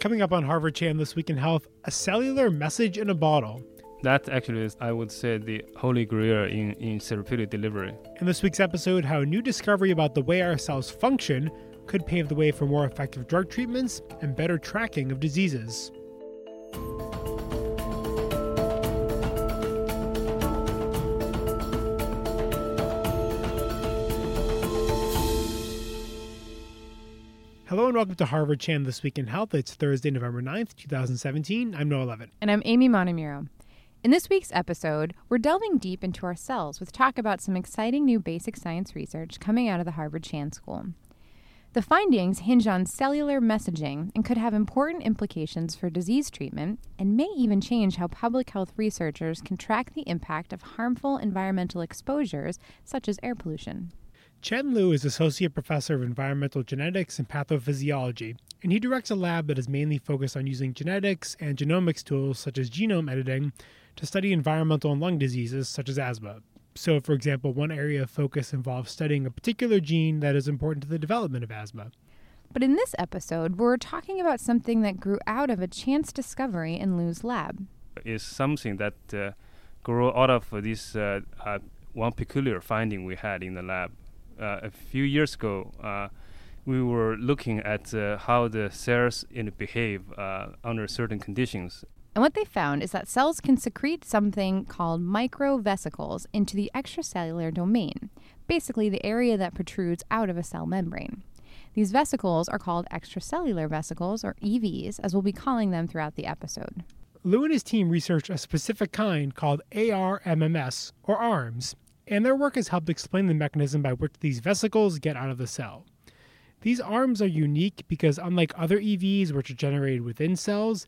Coming up on Harvard Chan This Week in Health, a cellular message in a bottle. That actually is, I would say, the holy grail in, in therapeutic delivery. In this week's episode, how a new discovery about the way our cells function could pave the way for more effective drug treatments and better tracking of diseases. Hello and welcome to Harvard Chan This Week in Health. It's Thursday, November 9th, 2017. I'm Noah Leavitt. And I'm Amy Montemuro. In this week's episode, we're delving deep into our cells with talk about some exciting new basic science research coming out of the Harvard Chan School. The findings hinge on cellular messaging and could have important implications for disease treatment and may even change how public health researchers can track the impact of harmful environmental exposures such as air pollution. Quan Lu is Associate Professor of Environmental Genetics and Pathophysiology, and he directs a lab that is mainly focused on using genetics and genomics tools such as genome editing to study environmental and lung diseases such as asthma. So, for example, one area of focus involves studying a particular gene that is important to the development of asthma. But in this episode, we're talking about something that grew out of a chance discovery in Lu's lab. It's something that uh, grew out of this uh, uh, one peculiar finding we had in the lab a few years ago, uh, we were looking at uh, how the cells behave under certain conditions. And what they found is that cells can secrete something called microvesicles into the extracellular domain, basically the area that protrudes out of a cell membrane. These vesicles are called extracellular vesicles, or EVs, as we'll be calling them throughout the episode. Lu and his team researched a specific kind called ARMMS, or ARMS, and their work has helped explain the mechanism by which these vesicles get out of the cell. These arms are unique because, unlike other EVs which are generated within cells,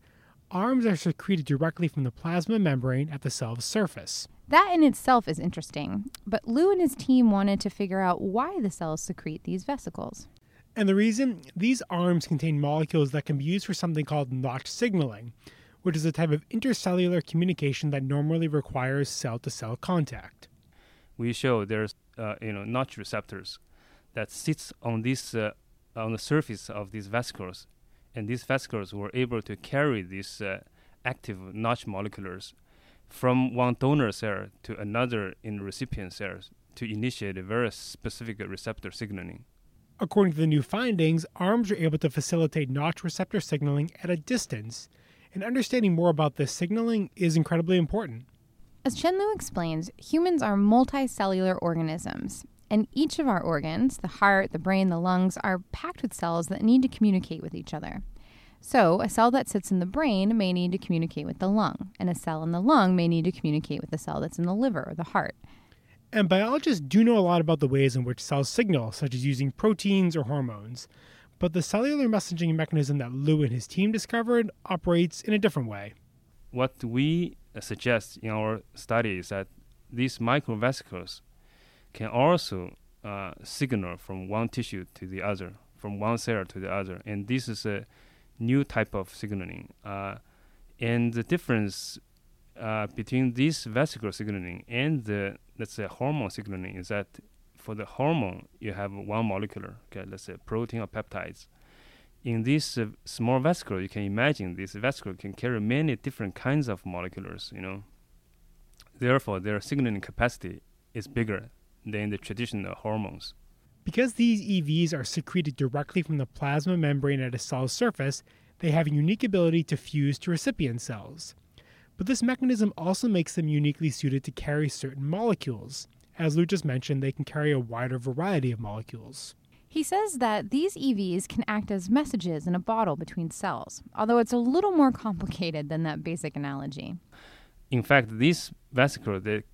arms are secreted directly from the plasma membrane at the cell's surface. That in itself is interesting, but Lu and his team wanted to figure out why the cells secrete these vesicles. And the reason these arms contain molecules that can be used for something called Notch signaling, which is a type of intercellular communication that normally requires cell to cell contact we show there's uh, you know notch receptors that sits on this uh, on the surface of these vesicles, and these vesicles were able to carry these uh, active notch molecules from one donor cell to another in recipient cells to initiate a very specific receptor signaling. According to the new findings, ARMS are able to facilitate notch receptor signaling at a distance, and understanding more about this signaling is incredibly important. As Quan Lu explains, humans are multicellular organisms, and each of our organs, the heart, the brain, the lungs, are packed with cells that need to communicate with each other. So, a cell that sits in the brain may need to communicate with the lung, and a cell in the lung may need to communicate with the cell that's in the liver or the heart. And biologists do know a lot about the ways in which cells signal, such as using proteins or hormones. But the cellular messaging mechanism that Liu and his team discovered operates in a different way. What do we suggest in our studies that these microvesicles can also uh, signal from one tissue to the other, from one cell to the other, and this is a new type of signaling. Uh, and the difference uh, between this vesicle signaling and the let's say hormone signaling is that for the hormone you have one molecular, okay, let's say protein or peptides, in this uh, small vesicle, you can imagine this vesicle can carry many different kinds of molecules, you know. Therefore, their signaling capacity is bigger than the traditional hormones. Because these EVs are secreted directly from the plasma membrane at a cell's surface, they have a unique ability to fuse to recipient cells. But this mechanism also makes them uniquely suited to carry certain molecules. As Lu just mentioned, they can carry a wider variety of molecules. He says that these EVs can act as messages in a bottle between cells, although it's a little more complicated than that basic analogy. In fact, these vesicles they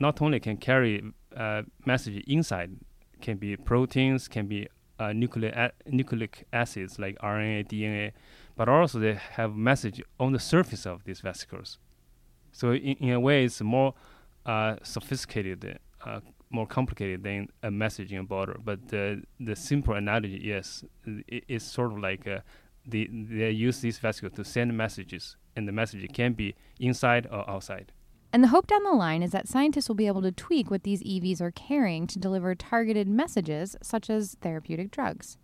not only can carry uh, message inside, can be proteins, can be uh, nucleic, a- nucleic acids like RNA, DNA, but also they have message on the surface of these vesicles. So in, in a way, it's more uh, sophisticated uh, more complicated than a message in a bottle. But the the simple analogy, yes, it, it's sort of like uh, the, they use these vesicles to send messages, and the message can be inside or outside. And the hope down the line is that scientists will be able to tweak what these EVs are carrying to deliver targeted messages, such as therapeutic drugs.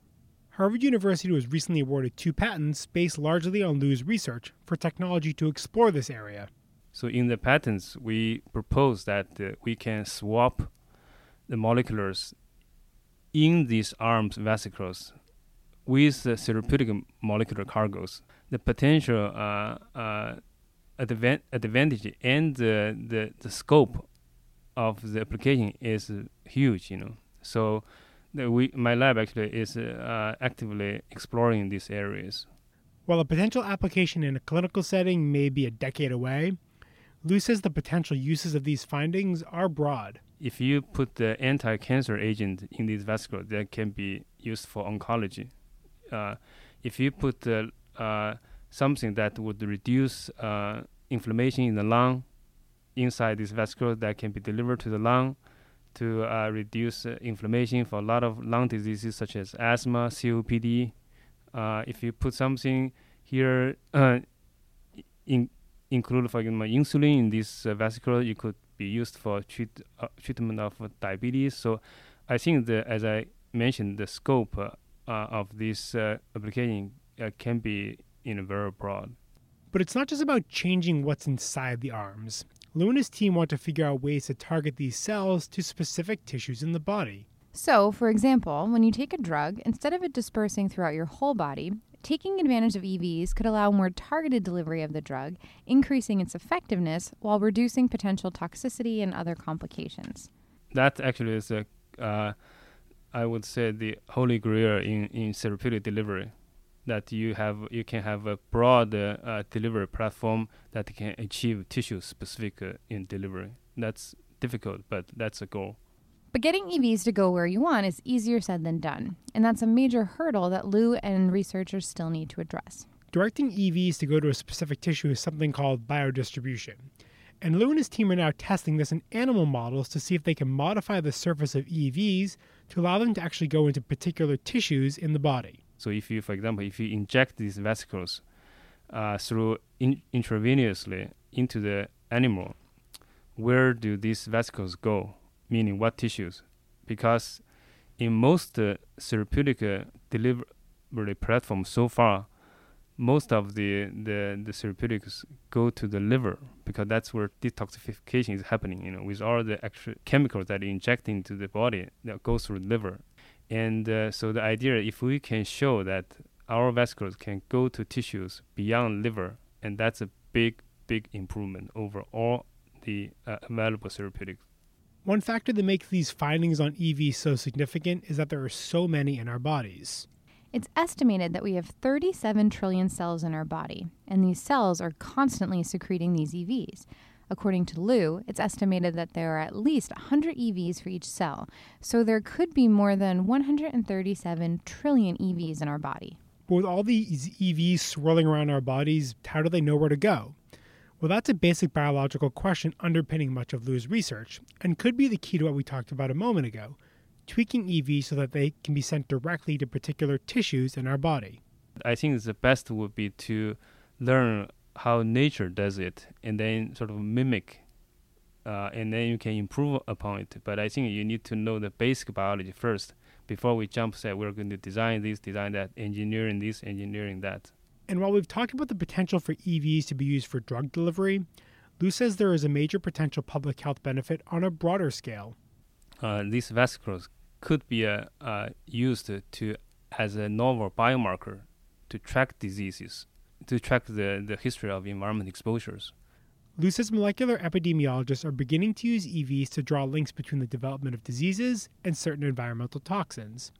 Harvard University was recently awarded two patents based largely on Lu's research for technology to explore this area. So in the patents, we propose that uh, we can swap the molecules in these arms vesicles with the therapeutic molecular cargoes. The potential uh, uh, advan- advantage and the, the, the scope of the application is huge, you know. So the, we, my lab actually is uh, actively exploring these areas. While a potential application in a clinical setting may be a decade away, Lu says the potential uses of these findings are broad. If you put the anti-cancer agent in these vesicles, that can be used for oncology. Uh, if you put uh, something that would reduce uh, inflammation in the lung inside this vesicle, that can be delivered to the lung to uh, reduce uh, inflammation for a lot of lung diseases such as asthma, COPD. Uh, if you put something here in include, for example, insulin in this vesicle. It could be used for treat, uh, treatment of diabetes. So I think that, as I mentioned, the scope uh, of this uh, application uh, can be you know, very broad. But it's not just about changing what's inside the arms. Lu and his team want to figure out ways to target these cells to specific tissues in the body. So, for example, when you take a drug, instead of it dispersing throughout your whole body, Taking advantage of EVs could allow more targeted delivery of the drug, increasing its effectiveness while reducing potential toxicity and other complications. That actually is, a, uh, I would say, the holy grail in, in therapeutic delivery. That you have, you can have a broad uh, delivery platform that can achieve tissue specific uh, in delivery. That's difficult, but that's a goal. But getting EVs to go where you want is easier said than done, and that's a major hurdle that Lu and researchers still need to address. Directing EVs to go to a specific tissue is something called biodistribution. And Lu and his team are now testing this in animal models to see if they can modify the surface of EVs to allow them to actually go into particular tissues in the body. So, if you, for example, if you inject these vesicles uh, through in- intravenously into the animal, where do these vesicles go? Meaning what tissues, because in most uh, therapeutic uh, delivery platforms so far, most of the, the, the therapeutics go to the liver because that's where detoxification is happening. You know, with all the extra chemicals that inject into the body that goes through the liver, and uh, so the idea, if we can show that our vesicles can go to tissues beyond liver, and that's a big, big improvement over all the uh, available therapeutics. One factor that makes these findings on EV so significant is that there are so many in our bodies. It's estimated that we have 37 trillion cells in our body, and these cells are constantly secreting these EVs. According to Lu, it's estimated that there are at least 100 EVs for each cell, so there could be more than 137 trillion EVs in our body. But with all these EVs swirling around our bodies, how do they know where to go? Well, that's a basic biological question underpinning much of Lu's research, and could be the key to what we talked about a moment ago tweaking EVs so that they can be sent directly to particular tissues in our body. I think the best would be to learn how nature does it and then sort of mimic uh, and then you can improve upon it. But I think you need to know the basic biology first before we jump say we're going to design this, design that, engineering this, engineering that. And while we've talked about the potential for EVs to be used for drug delivery, Lu says there is a major potential public health benefit on a broader scale. Uh, these vesicles could be uh, uh, used to as a novel biomarker to track diseases, to track the, the history of environment exposures. Lu says molecular epidemiologists are beginning to use EVs to draw links between the development of diseases and certain environmental toxins.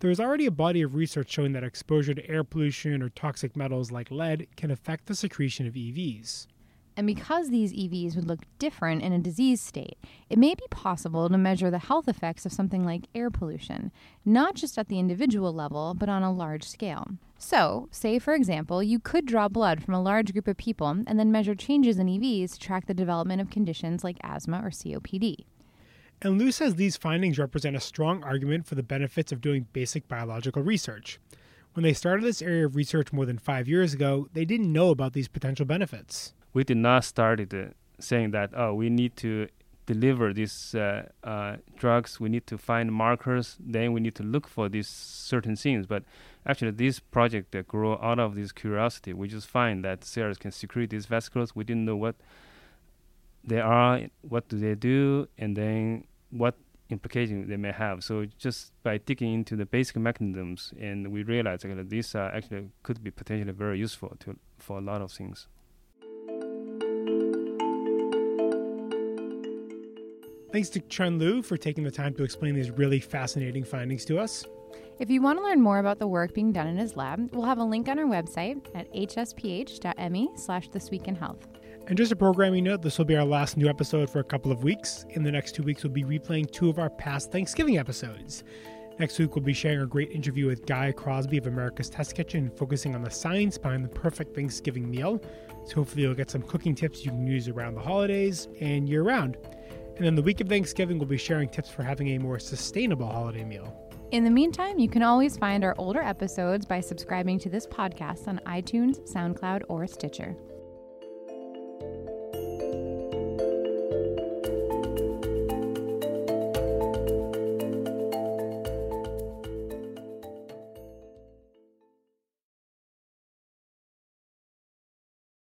There is already a body of research showing that exposure to air pollution or toxic metals like lead can affect the secretion of EVs. And because these EVs would look different in a disease state, it may be possible to measure the health effects of something like air pollution, not just at the individual level, but on a large scale. So, say for example, you could draw blood from a large group of people and then measure changes in EVs to track the development of conditions like asthma or COPD. And Lu says these findings represent a strong argument for the benefits of doing basic biological research. When they started this area of research more than five years ago, they didn't know about these potential benefits. We did not start it, uh, saying that, oh, we need to deliver these uh, uh, drugs, we need to find markers. Then we need to look for these certain things. But actually, this project that grew out of this curiosity, we just find that cells can secrete these vesicles. We didn't know what they are, what do they do, and then what implications they may have. So just by digging into the basic mechanisms, and we realize that these are actually could be potentially very useful to for a lot of things. Thanks to Quan Lu for taking the time to explain these really fascinating findings to us. If you want to learn more about the work being done in his lab, we'll have a link on our website at hsph.me slash this week in health. And just a programming note, this will be our last new episode for a couple of weeks. In the next two weeks, we'll be replaying two of our past Thanksgiving episodes. Next week, we'll be sharing a great interview with Guy Crosby of America's Test Kitchen, focusing on the science behind the perfect Thanksgiving meal. So hopefully, you'll get some cooking tips you can use around the holidays and year round. And then the week of Thanksgiving, we'll be sharing tips for having a more sustainable holiday meal. In the meantime, you can always find our older episodes by subscribing to this podcast on iTunes, SoundCloud, or Stitcher.